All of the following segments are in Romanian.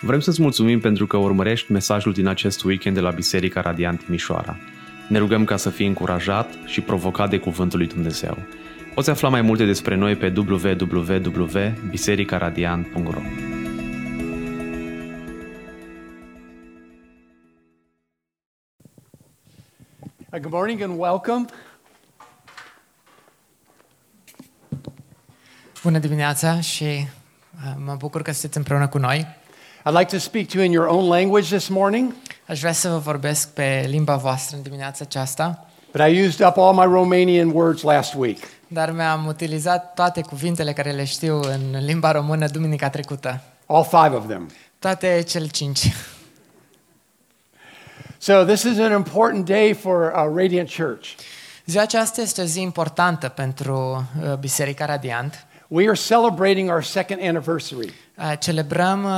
Vrem să-ți mulțumim pentru că urmărești mesajul din acest weekend de la Biserica Radiant Timișoara. Ne rugăm ca să fii încurajat și provocat de Cuvântul lui Dumnezeu. Poți afla mai multe despre noi pe www.bisericaradiant.ro Uh, Good morning and welcome. Bună dimineața și uh, mă bucur că sunteți împreună cu noi. I'd like to speak to you in your own language this morning, Aș vrea să vă vorbesc pe limba voastră în dimineața aceasta, but I used up all my Romanian words last week. dar mi-am utilizat toate cuvintele care le știu în limba română duminica trecută. All five of them. Toate cel cinci. So, this is an important day for uh, Radiant Church. Ziua aceasta este o zi importantă pentru uh, Biserica Radiant. We are celebrating our second anniversary. Uh, Celebrăm uh,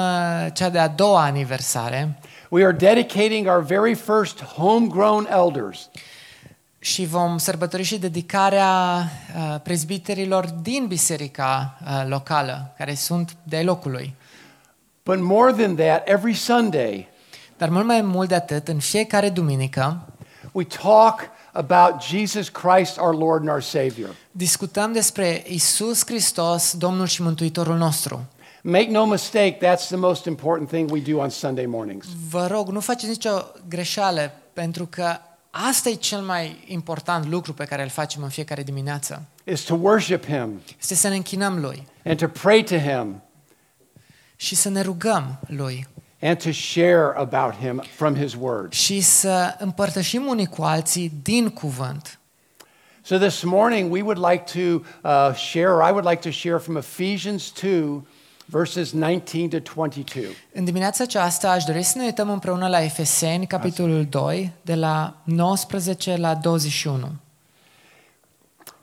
cea de-a doua aniversare We are dedicating our very first homegrown elders. și vom sărbători și dedicarea uh, prezbiterilor din biserica uh, locală, care sunt de locului. But more than that, every Sunday, Dar mult mai mult de atât, în fiecare duminică we talk about Jesus Christ, our Lord and our Savior. discutăm despre Isus Hristos, Domnul și Mântuitorul nostru. Make no mistake, that's the most important thing we do on Sunday mornings. Vă rog, nu faceți nicio greșeală, pentru că asta e cel mai important lucru pe care îl facem în fiecare dimineață. Is to worship Him Este să ne închinăm Lui and to pray to Him și să ne rugăm Lui and to share about Him from His Word. și să împărtășim unii cu alții din cuvânt. So this morning we would like to uh, share, or I would like to share from Ephesians 2, verses 19 to 22. În dimineața aceasta aș dori să ne uităm împreună la Efeseni, capitolul 2, de la 19 la 21.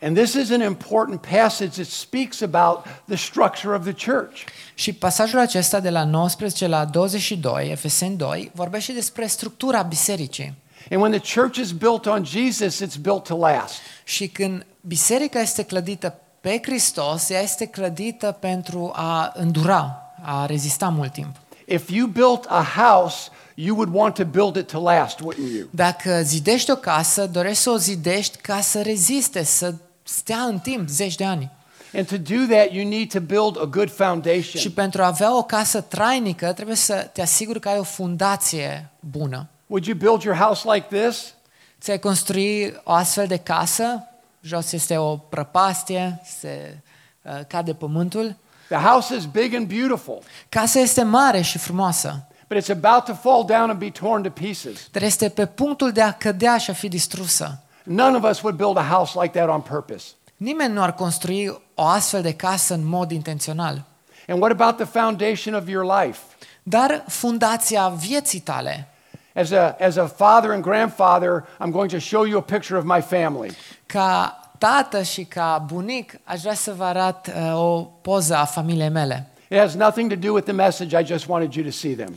And this is an important passage that speaks about the structure of the church. Și pasajul acesta de la 19 la 22, Efeseni 2, vorbește despre structura bisericii. And when the church is built on Jesus, it's built to last. Și când biserica este clădită pe Hristos, ea este clădită pentru a îndura, a rezista mult timp. If you built a house, you would want to build it to last, wouldn't you? Dacă zidești o casă, dorești să o zidești ca să reziste, să stea în timp, zeci de ani. And to do that, you need to build a good Și foundation. pentru a avea o casă trainică, trebuie să te asiguri că ai o fundație bună. Would you build your house like this? Ți-ai construi o astfel de casă, jos este o prăpastie, se uh, cade pământul. The house is big and beautiful, Casa este mare și frumoasă, but it's about to fall down and be torn to pieces. dar este pe punctul de a cădea și a fi distrusă. None of us would build a house like that on purpose. Nimeni nu ar construi o astfel de casă în mod intențional. And what about the foundation of your life? Dar fundația vieții tale, As a, as a father and grandfather, I'm going to show you a picture of my family. ca tată și ca bunic, aș vrea să vă arăt uh, o poză a familiei mele. It has nothing to do with the message, I just wanted you to see them.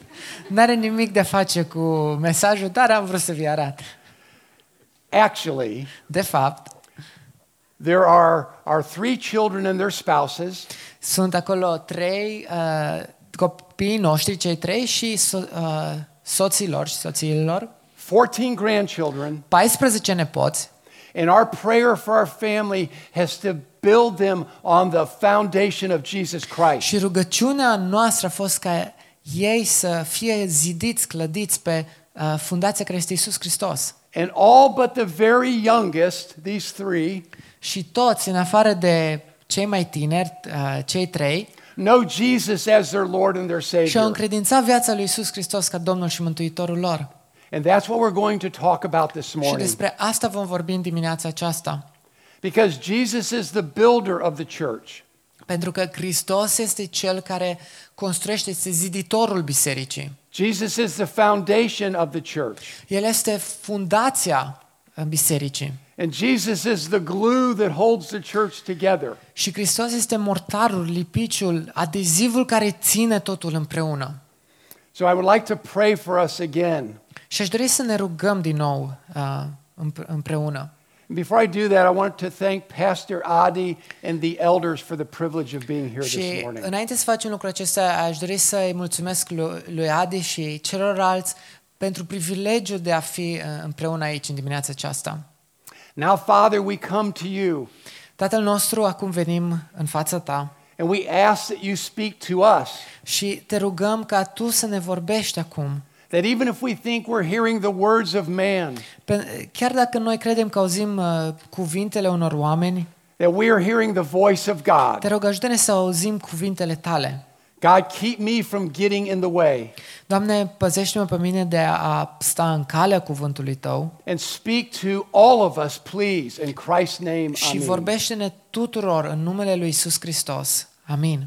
N-are nimic de a face cu mesajul, dar am vrut să vi arăt. Actually, De fapt, there are, are three children and their spouses, sunt acolo trei uh, copii noștri, cei trei, și so, uh, soților și soțiilor, 14 grandchildren, 14 nepoți, and our prayer for our family has to build them on the foundation of Jesus Christ. Și rugăciunea noastră a fost ca ei să fie zidiți, clădiți pe uh, fundația care este Iisus Hristos. And all but the very youngest, these three, Și toți, în afară de cei mai tineri, uh, cei trei, know Jesus as their Lord and their și-au Savior. încredințat viața lui Iisus Hristos ca Domnul și Mântuitorul lor. And that's what we're going to talk about this Și morning. despre asta vom vorbi în dimineața aceasta. Because Jesus is the builder of the church. Pentru că Hristos este Cel care construiește, este ziditorul bisericii. Jesus is the foundation of the church. El este fundația uh, bisericii. And Jesus is the glue that holds the church together. Și Hristos este mortarul, lipiciul, adezivul care ține totul împreună. So I would like to pray for us again. Și aș dori să ne rugăm din nou uh, împre- împreună. And before I do that, I want to thank Pastor Adi and the elders for the privilege of being here this Și morning. înainte să facem lucrul acesta, aș dori să-i mulțumesc lui, lui Adi și celorlalți pentru privilegiul de a fi uh, împreună aici în dimineața aceasta. Now, Father, we come to you Tatăl nostru, acum venim în fața ta and we ask that you speak to us. și te rugăm ca tu să ne vorbești acum. That even if we think we're hearing the words of man, Pe- Chiar dacă noi credem că auzim uh, cuvintele unor oameni, that we are hearing the voice of God. te rog ajută-ne să auzim cuvintele tale. God, keep me from getting in the way Doamne, păzește-mă pe mine de a sta în calea cuvântului Tău and speak to all of us, please, in Christ's name. și Amen. vorbește-ne tuturor în numele Lui Isus Hristos. Amin.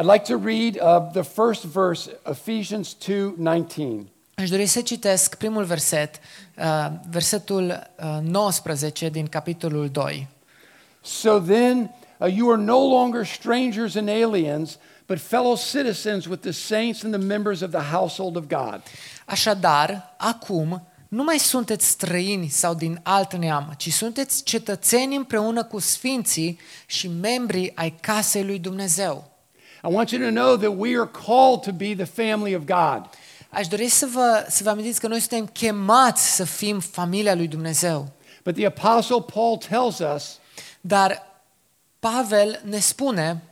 I'd like to read uh, the first verse, Ephesians 2:19. Aș dori să citesc primul verset, uh, versetul uh, 19 din capitolul 2. So then, uh, you are no longer strangers and aliens, but fellow citizens with the saints and the members of the household of God. Așadar, acum nu mai sunteți străini sau din alt neam, ci sunteți cetățeni împreună cu sfinții și membrii ai casei lui Dumnezeu. I want you to know that we are called to be the family of God. Aș dori să vă, să vă amintiți că noi suntem chemați să fim familia lui Dumnezeu. But the apostle Paul tells us Dar Pavel ne spune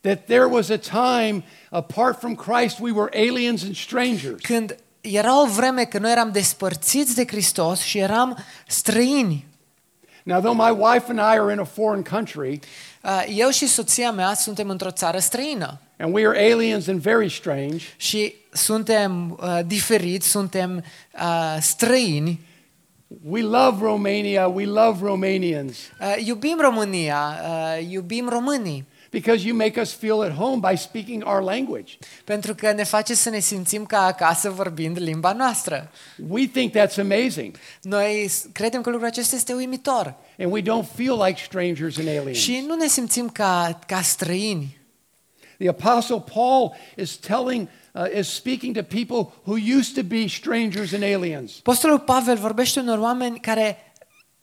that there was a time apart from Christ we were aliens and strangers. când era o vreme când noi eram despărțiți de Hristos și eram străini. Now, though my wife and I are in a foreign country Uh, Eu și soția mea suntem într-o țară străină. and we are aliens and very strange, și suntem uh, diferiți, suntem uh, străini. we love Romania, we love Romanians. Uh, iubim România, uh, iubim românii, because you make us feel at home by speaking our language. pentru că ne face să ne simțim ca acasă vorbind limba noastră. We think that's amazing Noi s- credem că lucrul acesta este uimitor and we don't feel like strangers and aliens. și nu ne simțim ca, ca străini. The apostle Paul is telling uh, is speaking to people who used to be strangers and aliens. Apostolul Pavel vorbește unor oameni care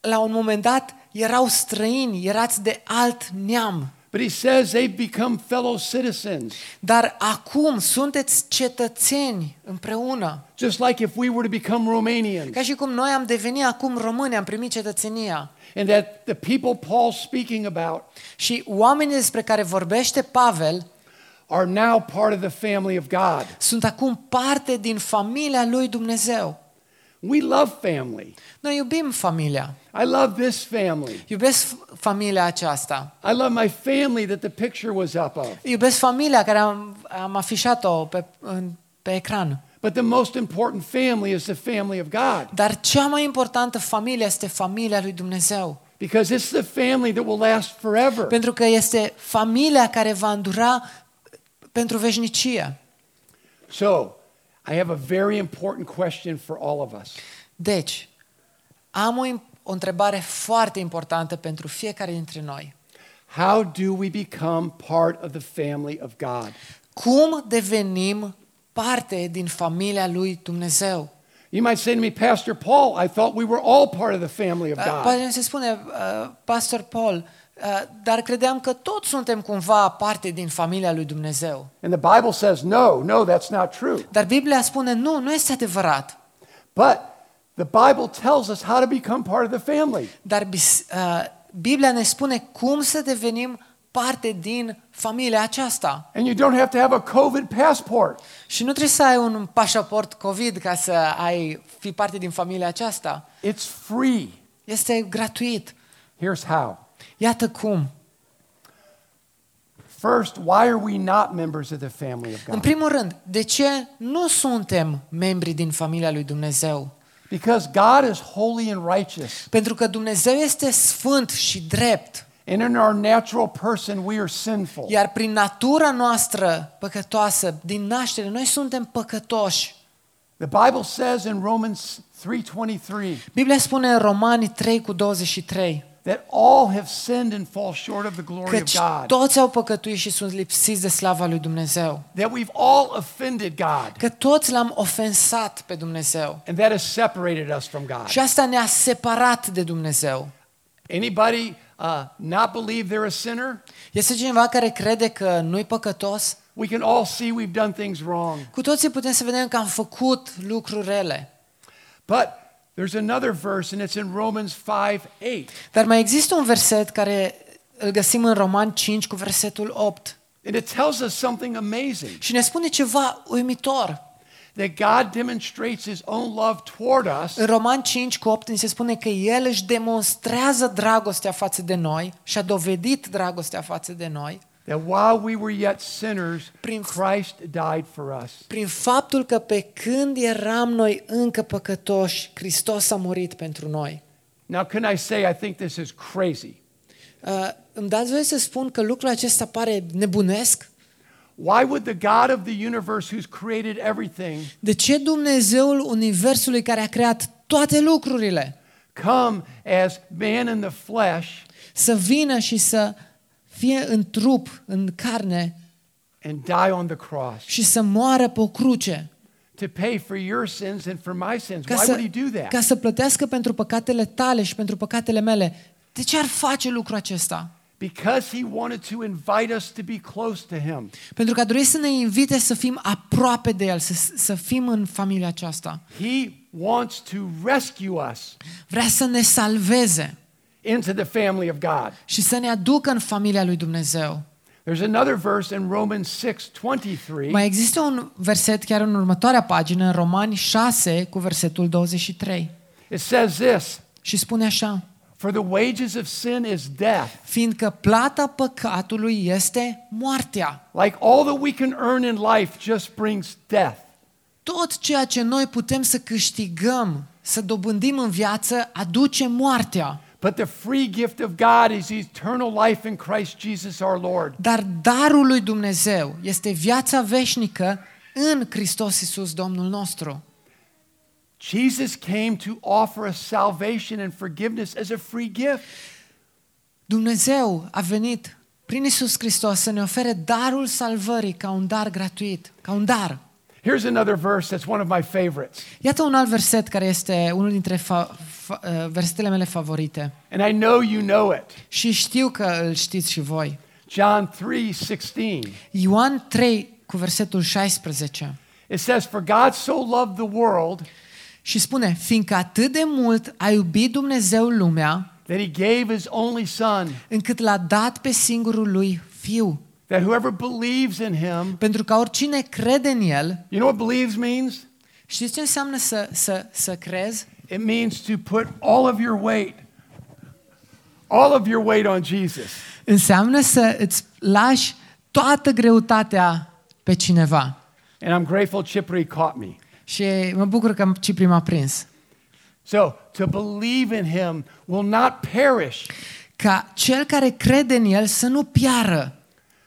la un moment dat erau străini, erați de alt neam. But he says they've become fellow citizens. Dar acum sunteți cetățeni împreună. Just like if we were to become Romanians. Ca și cum noi am devenit acum români, am primit cetățenia. And that the people Paul's speaking about Și oamenii despre care vorbește Pavel are now part of the family of God. sunt acum parte din familia lui Dumnezeu. We love family. Noi iubim familia. I love this family. Iubesc f- familia aceasta. I love my family that the picture was up of. Iubesc familia care am, am afișat-o pe, în, pe ecran. But the most important family is the family of God Dar cea mai importantă familie este familia lui Dumnezeu. because it's the family that will last forever. Pentru că este familia care va îndura pentru veșnicie. So, I have a very important question for all of us. Deci, am o, im- o întrebare foarte importantă pentru fiecare dintre noi. How do we become part of the family of God? Cum devenim parte din familia lui Dumnezeu? You might say to me, Pastor Paul, I thought we were all part of the family of Uh, God. Poate se spune, uh, Pastor Paul, uh, dar credeam că toți suntem cumva parte din familia lui Dumnezeu. And the Bible says, no, no, that's not true. Dar Biblia spune, nu, nu este adevărat. But the Bible tells us how to become part of the family. Dar bis- uh, Biblia ne spune cum să devenim parte din familia aceasta. And you don't have to have a COVID passport. Și nu trebuie să ai un pașaport COVID ca să ai fi parte din familia aceasta. It's free. Este gratuit. Here's how. Iată cum. First, why are we not members of the family of În God? primul rând, de ce nu suntem membri din familia lui Dumnezeu? Because God is holy and righteous. Pentru că Dumnezeu este sfânt și drept. And in our natural person, we are sinful. Iar prin natura noastră păcătoasă, din naștere, noi suntem păcătoși. The Bible says in Romans 3:23 Biblia spune în Romani 3 cu 23 that all have sinned and fall short of the glory of Căci God. toți au păcătuit și sunt lipsiți de slava lui Dumnezeu. That we've all offended God. Că toți l-am ofensat pe Dumnezeu. And that has separated us from God. Și asta ne-a separat de Dumnezeu. Anybody uh, not believe they're a sinner? Este cineva care crede că nu-i păcătos? We can all see we've done things wrong. Cu toții putem să vedem că am făcut lucruri rele. But there's another verse, and it's in Romans 5 8. Dar mai există un verset care îl găsim în Roman 5 cu versetul 8 And it tells us something amazing și ne spune ceva uimitor. that God demonstrates his own love toward us În Roman 5 cu 8 ni se spune că El își demonstrează dragostea față de noi și a dovedit dragostea față de noi that while we were yet sinners, Prin- Christ died for us. prin faptul că pe când eram noi încă păcătoși, Hristos a murit pentru noi. Now, can I say I think this is crazy? Uh, îmi dați voie să spun că lucrul acesta pare nebunesc? Why would the God of the universe who's created everything De ce Dumnezeul Universului care a creat toate lucrurile come as man in the flesh să vină și să fie în trup, în carne and die on the cross și să moară pe o cruce to pay for your sins and for my sins? ca Why să, would he do that? ca să plătească pentru păcatele tale și pentru păcatele mele. De ce ar face lucrul acesta? Because he wanted to invite us to be close to him. Pentru că a dorit să ne invite să fim aproape de El, să, să fim în familia aceasta. He wants to rescue us Vrea să ne salveze into the family of God. și să ne aducă în familia lui Dumnezeu. There's another verse in Romans 6:23 Mai există un verset chiar în următoarea pagină, în Romani 6, cu versetul 23. It says this, Și spune așa, for the wages of sin is death. fiindcă plata păcatului este moartea. Like all that we can earn in life just brings death. Tot ceea ce noi putem să câștigăm, să dobândim în viață, aduce moartea. But the free gift of God is eternal life in Christ Jesus our Lord. Dar darul lui Dumnezeu este viața veșnică în Hristos Iisus Domnul nostru. Jesus came to offer us salvation and forgiveness as a free gift. Dumnezeu a venit prin Iisus Hristos să ne ofere darul salvării ca un dar gratuit, ca un dar. Here's another verse that's one of my favorites. Iată un alt verset care este unul dintre fa- fa- uh, versetele mele favorite. And I know you know it. Și știu că îl știți și voi. John 3:16. Ioan 3 cu versetul 16. It says for God so loved the world Și spune, fiindcă atât de mult a iubit Dumnezeu lumea, that he gave his only son încât l-a dat pe singurul lui fiu. that whoever believes in him, Pentru ca oricine crede în el, you know what believes means? știți ce înseamnă să, să, să crezi? It means to put all of your weight all of your weight on Jesus. Înseamnă să îți lași toată greutatea pe cineva. And I'm grateful Chipri caught me. Și mă bucur că Cipri m-a prins. So, to believe in him will not perish, Ca cel care crede în el să nu piară,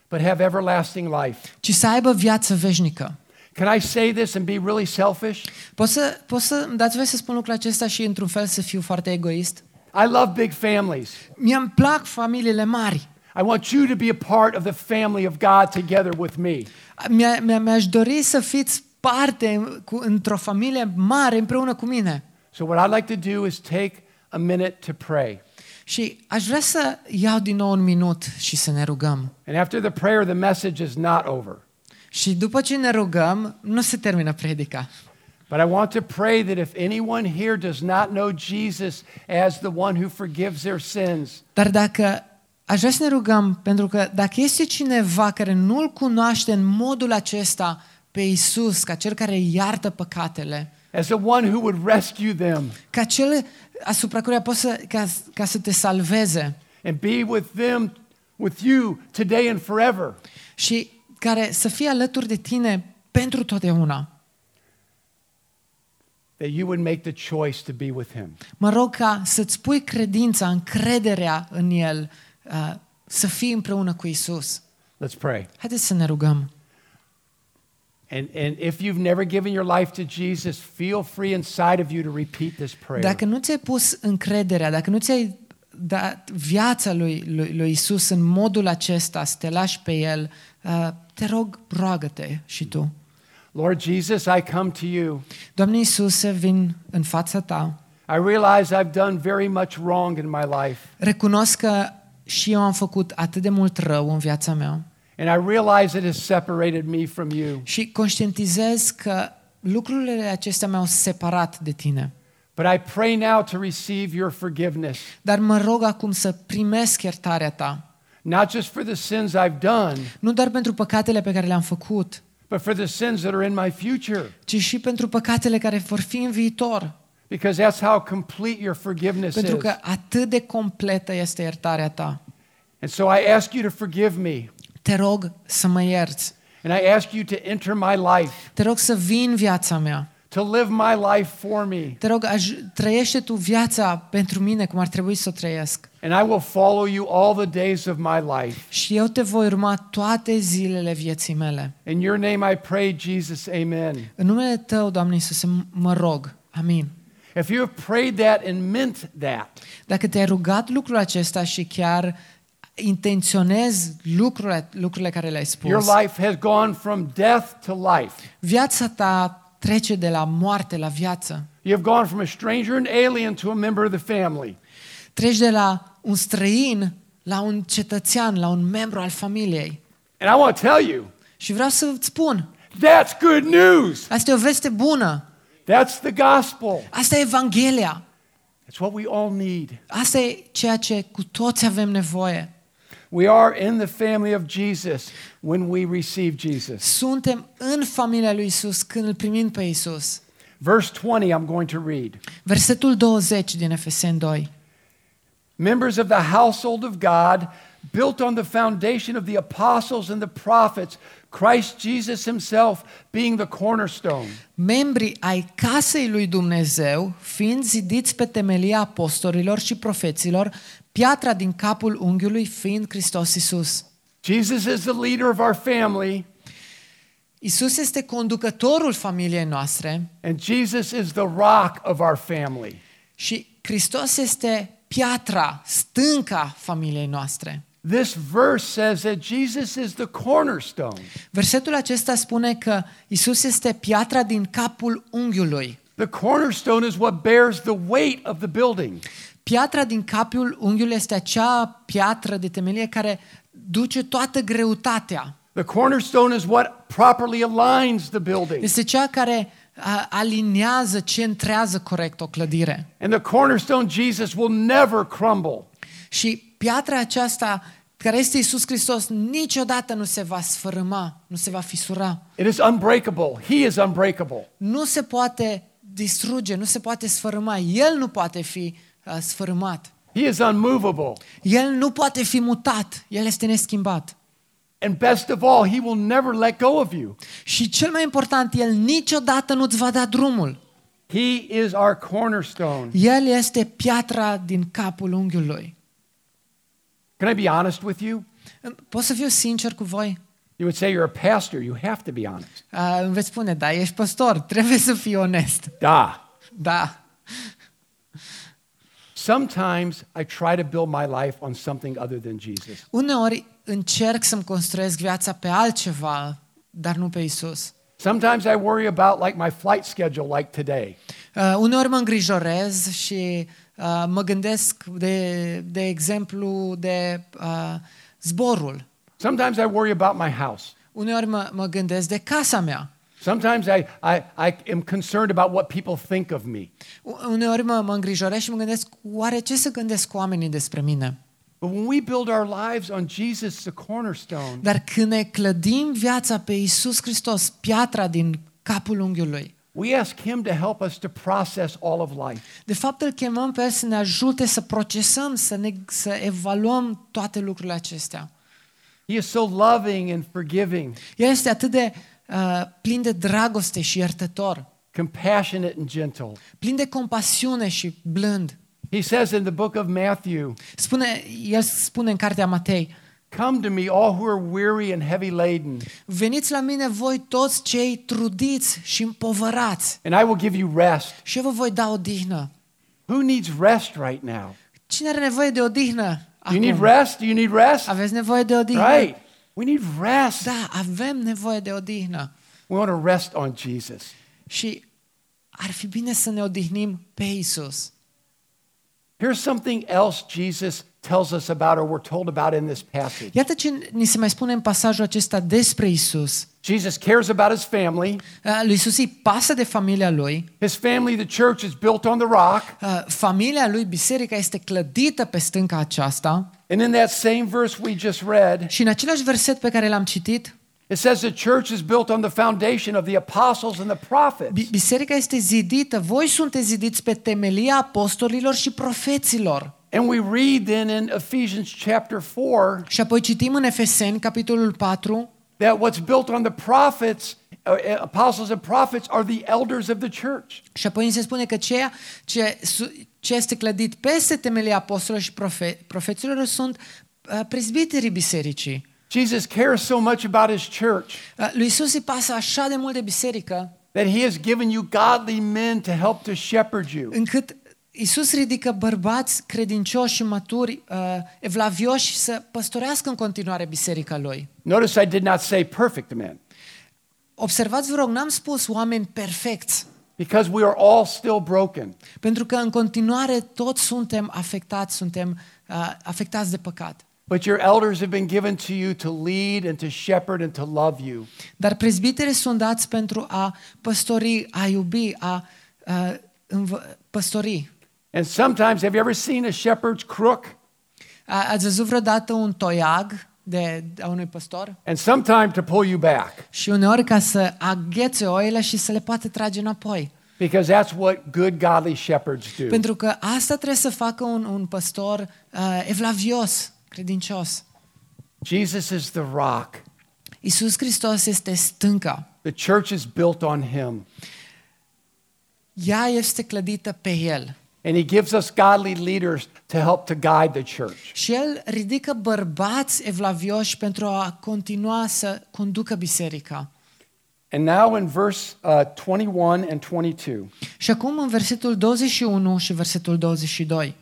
but have everlasting life. ci să aibă viață veșnică. Can I say this and be really selfish? Pot să, pot să îmi dați voi să spun lucrul acesta și într-un fel să fiu foarte egoist? I love big families. Mie îmi plac familiile mari. I want you to be a part of the family of God together with me. Mi-a, mi-a, mi-aș dori să fiți parte cu, într-o familie mare împreună cu mine. So, what I'd like to do is take a minute to pray. Și aș vrea să iau din nou un minut și să ne rugăm. And after the prayer, the message is not over. Și după ce ne rugăm, nu se termină predica. But I want to pray that if anyone here does not know Jesus as the one who forgives their sins, Dar dacă aș vrea să ne rugăm, pentru că dacă este cineva care nu-L cunoaște în modul acesta pe Isus, ca cel care iartă păcatele, as the one who would rescue them ca cel asupra căruia poți să, ca, ca să te salveze and be with them, with you today and forever, și care să fie alături de tine pentru totdeauna. that you would make the choice to be with him. Mă rog ca să-ți pui credința, încrederea în El, uh, să fii împreună cu Isus. Let's pray. Haideți să ne rugăm. And, and if you've never given your life to Jesus, feel free inside of you to repeat this prayer. Dacă nu ți-ai pus încrederea, dacă nu ți-ai dat viața lui, lui, lui Isus în modul acesta, să te lași pe El, uh, te rog, roagă-te și tu. Lord Jesus, I come to you. Doamne Iisuse, vin în fața ta. I realize I've done very much wrong in my life. Recunosc că și eu am făcut atât de mult rău în viața mea And I realize it has separated me from you. și conștientizez că lucrurile acestea m-au separat de tine. But I pray now to receive your forgiveness, Dar mă rog acum să primesc iertarea ta, not just for the sins I've done, nu doar pentru păcatele pe care le-am făcut, but for the sins that are in my future. ci și pentru păcatele care vor fi în viitor. Because that's how complete your forgiveness Pentru is. că atât de completă este iertarea ta. And so I ask you to forgive me. Te rog să mă ierți. And I ask you to enter my life, Te rog să vii în viața mea. To live my life for me. Te rog, aj- trăiește tu viața pentru mine cum ar trebui să o trăiesc. And I will follow you all the days of my life. Și eu te voi urma toate zilele vieții mele. In your name I pray, Jesus, amen. În numele Tău, Doamne Iisuse, mă rog. Amin. If you have prayed that and meant that, Dacă te-ai rugat lucrul acesta și chiar intenționezi lucrurile, lucrurile care le-ai your spus, life has gone from death to life. viața ta trece de la moarte la viață. You have gone from a stranger and alien to a member of the family. Treci de la un străin la un cetățean, la un membru al familiei. And I want to tell you, Și vreau să îți spun, that's good news. asta e o veste bună. That's the gospel. Asta e Evanghelia. That's what we all need. Asta e ceea ce cu toți avem nevoie. We are in the family of Jesus when we receive Jesus. Suntem în familia lui Isus când îl primim pe Isus. Verse 20, I'm going to read. Versetul 20 din Efeseni 2. Members of the household of God, built on the foundation of the apostles and the prophets, Christ Jesus himself being the cornerstone. Membrii ai casei lui Dumnezeu, fiind zidiți pe temelia apostolilor și profeților, piatra din capul unghiului fiind Hristos Isus. Jesus is the leader of our family, Isus este conducătorul familiei noastre and Jesus is the rock of our family. și Hristos este piatra, stânca familiei noastre. This verse says that Jesus is the cornerstone. Versetul acesta spune că Isus este piatra din capul unghiului. The cornerstone is what bears the weight of the building. Piatra din capul unghiului este acea piatră de temelie care duce toată greutatea. The cornerstone is what properly aligns the building. Este cea care a, aliniază, centrează corect o clădire. And the cornerstone, Jesus, will never crumble. Și piatra aceasta, care este Isus Hristos, niciodată nu se va sfărâma, nu se va fisura. It is unbreakable. He is unbreakable. Nu se poate distruge, nu se poate sfărâma. El nu poate fi uh, sfărâmat. He is unmovable. El nu poate fi mutat. El este neschimbat. And best of all, He will never let go of you. Și cel mai important, El niciodată nu-ți va da drumul. He is our cornerstone. El este piatra din capul unghiului. Can I be honest with you? Pot să fiu sincer cu voi? You would say you're a pastor. You have to be honest. Uh, îmi veți spune, da, ești păstor, trebuie să fii onest. Da. Da. Sometimes I try to build my life on something other than Jesus. Uneori încerc să-mi construiesc viața pe altceva, dar nu pe Isus. Sometimes I worry about like my flight schedule, like today. Uh, uneori mă îngrijorez și uh, mă gândesc, de, de exemplu, de uh, zborul. Sometimes I worry about my house. Uneori mă, mă gândesc de casa mea. Sometimes I, I, I am concerned about what people think of me. U- Uneori mă, mă îngrijorez și mă gândesc, oare ce să gândesc oamenii despre mine? But when we build our lives on Jesus, the cornerstone, Dar când ne clădim viața pe Isus Hristos, piatra din capul unghiului, we ask Him to help us to process all of life. de fapt îl chemăm pe El să ne ajute să procesăm, să, ne, să evaluăm toate lucrurile acestea. He is so loving and forgiving, El este atât de uh, plin de dragoste și iertător, compassionate and gentle. plin de compasiune și blând. He says in the book of Matthew, Spune, el spune în cartea Matei, Come to me, all who are weary and heavy laden, veniți la mine voi toți cei trudiți și împovărați and I will give you rest. și eu vă voi da odihnă. Who needs rest right now? Cine are nevoie de odihnă? Do you need rest? Do you need rest? Aveți nevoie de odihnă? Right. We need rest. Da, avem nevoie de odihnă. We want to rest on Jesus. Și ar fi bine să ne odihnim pe Isus. Here's something else Jesus tells us about or we're told about in this passage. Iată ce ni se mai spune în pasajul acesta despre Isus. Jesus cares about his family. Uh, Lui Isus îi pasă de familia lui. His family, the church, is built on the rock. Uh, Familia lui, biserica, este clădită pe stânca aceasta. And in that same verse we just read, Și în același verset pe care l-am citit, it says the church is built on the foundation of the apostles and the prophets. bi- biserica este zidită. Voi sunteți zidiți pe temelia apostolilor și profeților. And we read then in Ephesians chapter 4 Și apoi citim în Efeseni, capitolul 4, that what's built on the prophets, uh, uh, apostles and prophets, are the elders of the church. Și apoi ni se spune că ceea ce, su- ce este clădit peste temelia apostolilor și profe, profeților sunt uh, prezbiterii bisericii. Jesus cares so much about his church Uh, lui Isus îi pasă așa de mult de biserică, that he has given you godly men to help to shepherd you. încât Isus ridică bărbați credincioși și maturi, uh, evlavioși să păstorească în continuare biserica lui. Notice I did not say perfect men Observați, vă rog, n-am spus oameni perfecți, because we are all still broken. pentru că în continuare toți suntem afectați, suntem uh, afectați de păcat. But your elders have been given to you to lead and to shepherd and to love you. Dar prezbiterii sunt dați pentru a păstori, a iubi, a, a învă- păstori. And sometimes, have you ever seen a shepherd's crook? A, ați văzut vreodată un toiag de, a unui păstor? And sometimes to pull you back Și uneori ca să aghețe oile și să le poată trage înapoi. because that's what good, godly shepherds do. Pentru că asta trebuie să facă un, un păstor uh, evlavios, credincios. Jesus is the rock. Isus Hristos este stânca. The church is built on him. Ea este clădită pe El. And he gives us godly leaders to help to guide the church. Și El ridică bărbați evlavioși pentru a continua să conducă biserica. And now in verse uh, 21 and 22, Și acum în versetul 21 și versetul 22.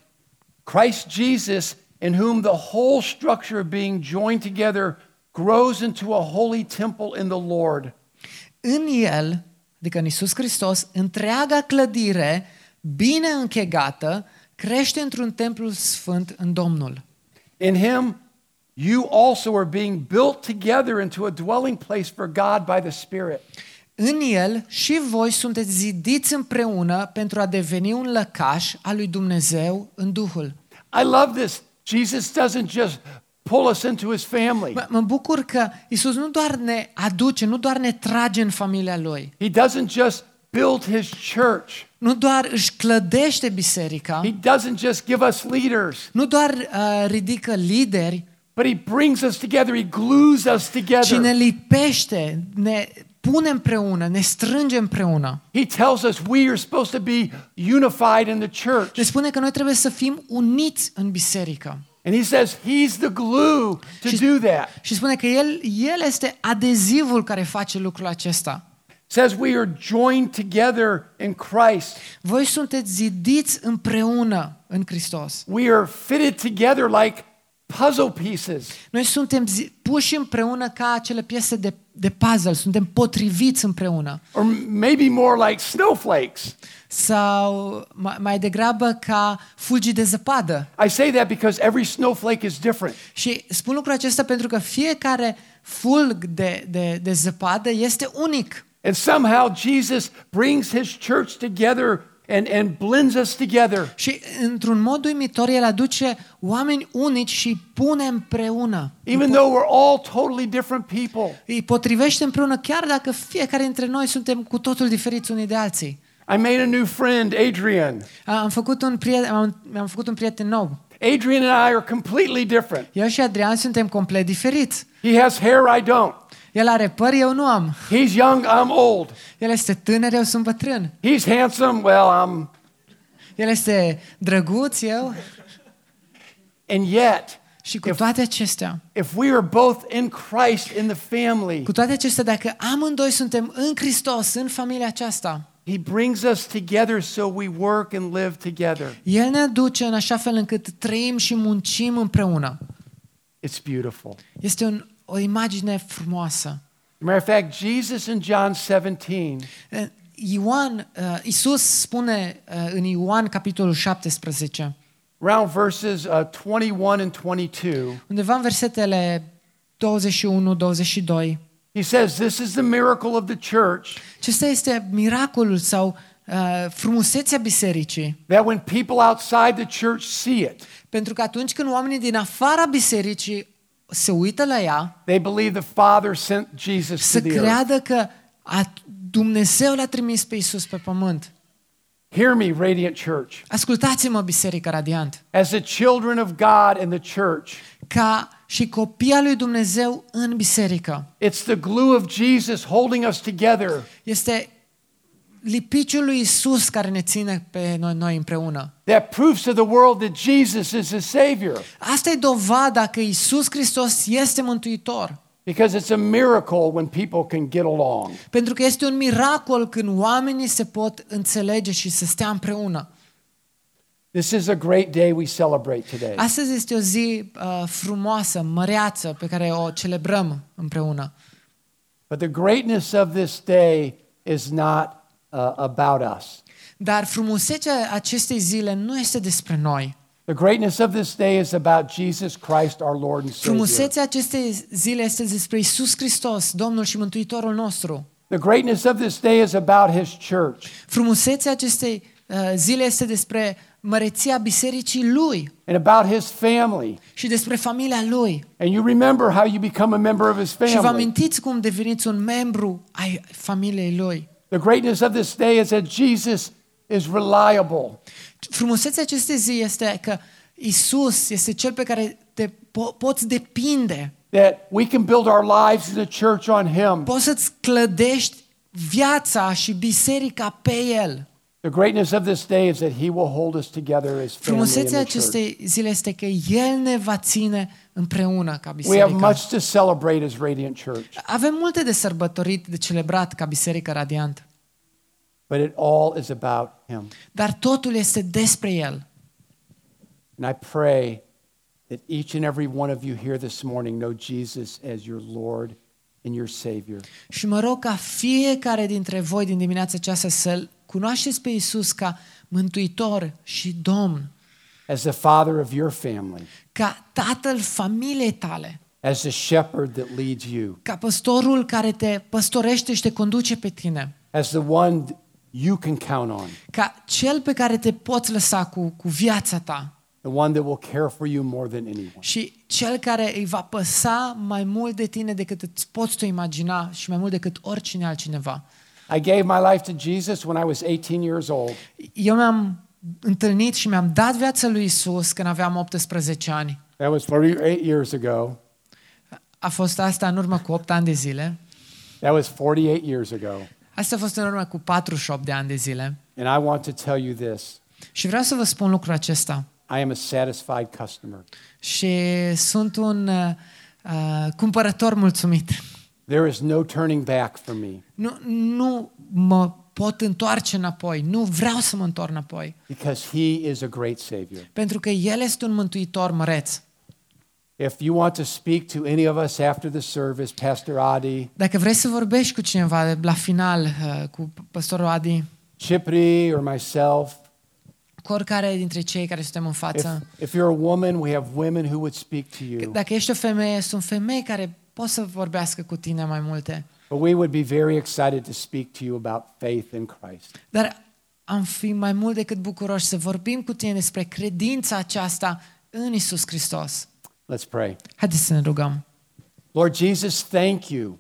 Christ Jesus, in whom the whole structure being joined together grows into a holy temple in the Lord. În El, adică în Isus Hristos, întreaga clădire, bine închegată, crește într-un templu sfânt în Domnul. In him, you also are being built together into a dwelling place for God by the Spirit. În El și voi sunteți zidiți împreună pentru a deveni un lăcaș al lui Dumnezeu în Duhul. I love this. Jesus doesn't just pull us into his family, Mă, mă bucur că Isus nu doar ne aduce, nu doar ne trage în familia Lui, he doesn't just build his church, nu doar își clădește biserica, he doesn't just give us leaders, nu doar uh, ridică lideri, but he brings us together, he glues us ci ne together. lipește, ne pune împreună, ne strânge împreună. He tells us we are supposed to be unified in the church. Ne spune că noi trebuie să fim uniți în biserică. And he says he's the glue to She's- do that. Și spune că el, el este adezivul care face lucrul acesta. Says we are joined together in Christ. Voi sunteți zidiți împreună în Hristos. We are fitted together like puzzle pieces. Noi suntem zi- puși împreună ca acele piese de, de puzzle, suntem potriviți împreună. Or maybe more like snowflakes. Sau mai, mai degrabă ca fulgi de zăpadă. I say that because every snowflake is different. Și spun lucrul acesta pentru că fiecare fulg de, de, de zăpadă este unic. And somehow Jesus brings his church together and, and blends us together. Și într-un mod uimitor, el aduce oameni unici și îi pune împreună. Even though we're all totally different people. Îi potrivește împreună, chiar dacă fiecare dintre noi suntem cu totul diferiți unii de alții. I made a new friend, Adrian. A- Am făcut un prieten, am, am făcut un prieten nou. Adrian and I are completely different. Eu și Adrian suntem complet diferiți. He has hair, I don't. El are păr, eu nu am. He's young, I'm old. El este tânăr, eu sunt bătrân. He's handsome, well, I'm. El este drăguț, eu. And yet, Și cu toate acestea, if we are both in Christ in the family, cu toate acestea, dacă amândoi suntem în Hristos, în familia aceasta, He brings us together so we work and live together. El ne aduce în așa fel încât trăim și muncim împreună. It's beautiful. Este un, o imagine frumoasă. Matter of fact, Jesus in John 17 Eh, Ioan, uh, Isus spune uh, în Ioan capitolul 17, around verses uh, 21 and 22, undeva în versetele 21-22, he says, This is the miracle of the church. Acesta este miracolul sau uh, frumusețea bisericii. that when people outside the church see it, Pentru că atunci când oamenii din afara bisericii se uită la ea, they believe the Father sent Jesus să to the earth. creadă că a, Dumnezeu l-a trimis pe Isus pe pământ. Hear me, Radiant Church. Ascultați-mă, Biserica Radiant, As the children of God in the church, ca și copia lui Dumnezeu în biserică. it's the glue of Jesus holding us together. Este lipiciul lui Isus care ne ține pe noi, noi împreună. That proves to the world that Jesus is the Savior. Asta e dovada că Isus Hristos este mântuitor. Because it's a miracle when people can get along. Pentru că este un miracol când oamenii se pot înțelege și să stea împreună. This is a great day we celebrate today. Astăzi este o zi uh, frumoasă, măreață, pe care o celebrăm împreună. But the greatness of this day is not uh, about us. Dar frumusețea acestei zile nu este despre noi. The greatness of this day is about Jesus Christ, our Lord and Savior. Frumusețea acestei zile este despre Isus Hristos, Domnul și Mântuitorul nostru. The greatness of this day is about His church Frumusețea acestei uh, zile este despre măreția bisericii lui and about His family. și despre familia lui. And you remember how you become a member of His Și vă family. amintiți cum deveniți un membru ai familiei lui. The greatness of this day is that Jesus is reliable. Frumusețea acestei zi este că Isus este cel pe care te po- poți depinde. That we can build our lives in the church on Him. Poți să-ți clădești viața și biserica pe El. The greatness of this day is that He will hold us together as family in Frumusețea the church. acestei zile este că El ne va ține împreună ca We have biserică. much to celebrate as Radiant Church, Avem multe de sărbătorit, de celebrat ca biserică radiantă. but it all is about Him. Dar totul este despre El. And I pray that each and every one of you here this morning know Jesus as your Lord and your Savior. Și mă rog ca fiecare dintre voi din dimineața aceasta să-L cunoașteți pe Isus ca Mântuitor și Domn, as the father of your family, ca Tatăl familiei tale, as the shepherd that leads you, ca păstorul care te păstorește și te conduce pe tine, as the one you can count on, ca Cel pe care te poți lăsa cu, cu viața ta. The one that will care for you more than anyone. și Cel care îi va păsa mai mult de tine decât îți poți tu imagina și mai mult decât oricine altcineva. I gave my life to Jesus when I was 18 years old. Eu mi-am întâlnit și mi-am dat viața lui Isus când aveam 18 ani. That was 48 years ago. A fost asta în urmă cu 8 ani de zile. That was 48 years ago. Asta a fost în urmă cu 48 de ani de zile. And I want to tell you this Și vreau să vă spun lucrul acesta. I am a satisfied customer. Și sunt un uh, uh, cumpărător mulțumit. There is no turning back for me Nu, nu mă pot întoarce înapoi. Nu vreau să mă întorc înapoi. because He is a great Savior. Pentru că El este un mântuitor măreț. If you want to speak to any of us after the service, Pastor Adi, Dacă vrei să vorbești cu cineva la final, uh, cu pastorul Adi, Chipri, or myself, cu oricare dintre cei care suntem în if, față, if you're a woman, we have women who would speak to you. dacă ești o femeie, sunt femei care pot să vorbească cu tine mai multe. But we would be very excited to speak to you about faith in Christ. Dar am fi mai mult decât bucuroși să vorbim cu tine despre credința aceasta în Isus Hristos. Let's pray. Haideți să ne rugăm. Lord Jesus, thank you.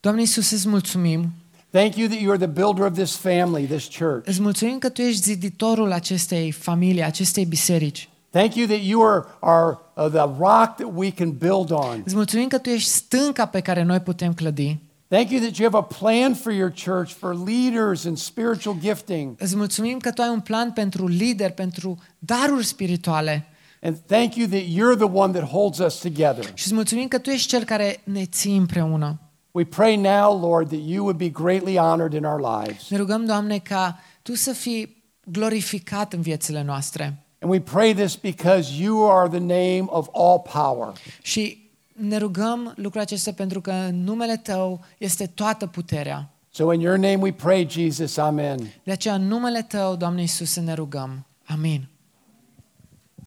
Doamne Isus, îți mulțumim. Thank you that you are the builder of this family, this church. Îți mulțumim că Tu ești ziditorul acestei familii, acestei biserici. Thank you that you are, are uh, the rock that we can build on. Îți mulțumim că Tu ești stânca pe care noi putem clădi. Thank you that you have a plan for your church, for leaders and spiritual gifting. Îți mulțumim că Tu ai un plan pentru lideri, pentru daruri spirituale. And thank you that you're the one that holds us together. Și îți mulțumim că Tu ești Cel care ne ții împreună. We pray now, Lord, that you would be greatly honored in our lives. Ne rugăm, Doamne, ca Tu să fii glorificat în viețile noastre. And we pray this because you are the name of all power. Și ne rugăm lucrul acesta pentru că în numele Tău este toată puterea. So in your name we pray, Jesus. Amen. De aceea, în numele Tău, Doamne Iisuse, ne rugăm. Amin.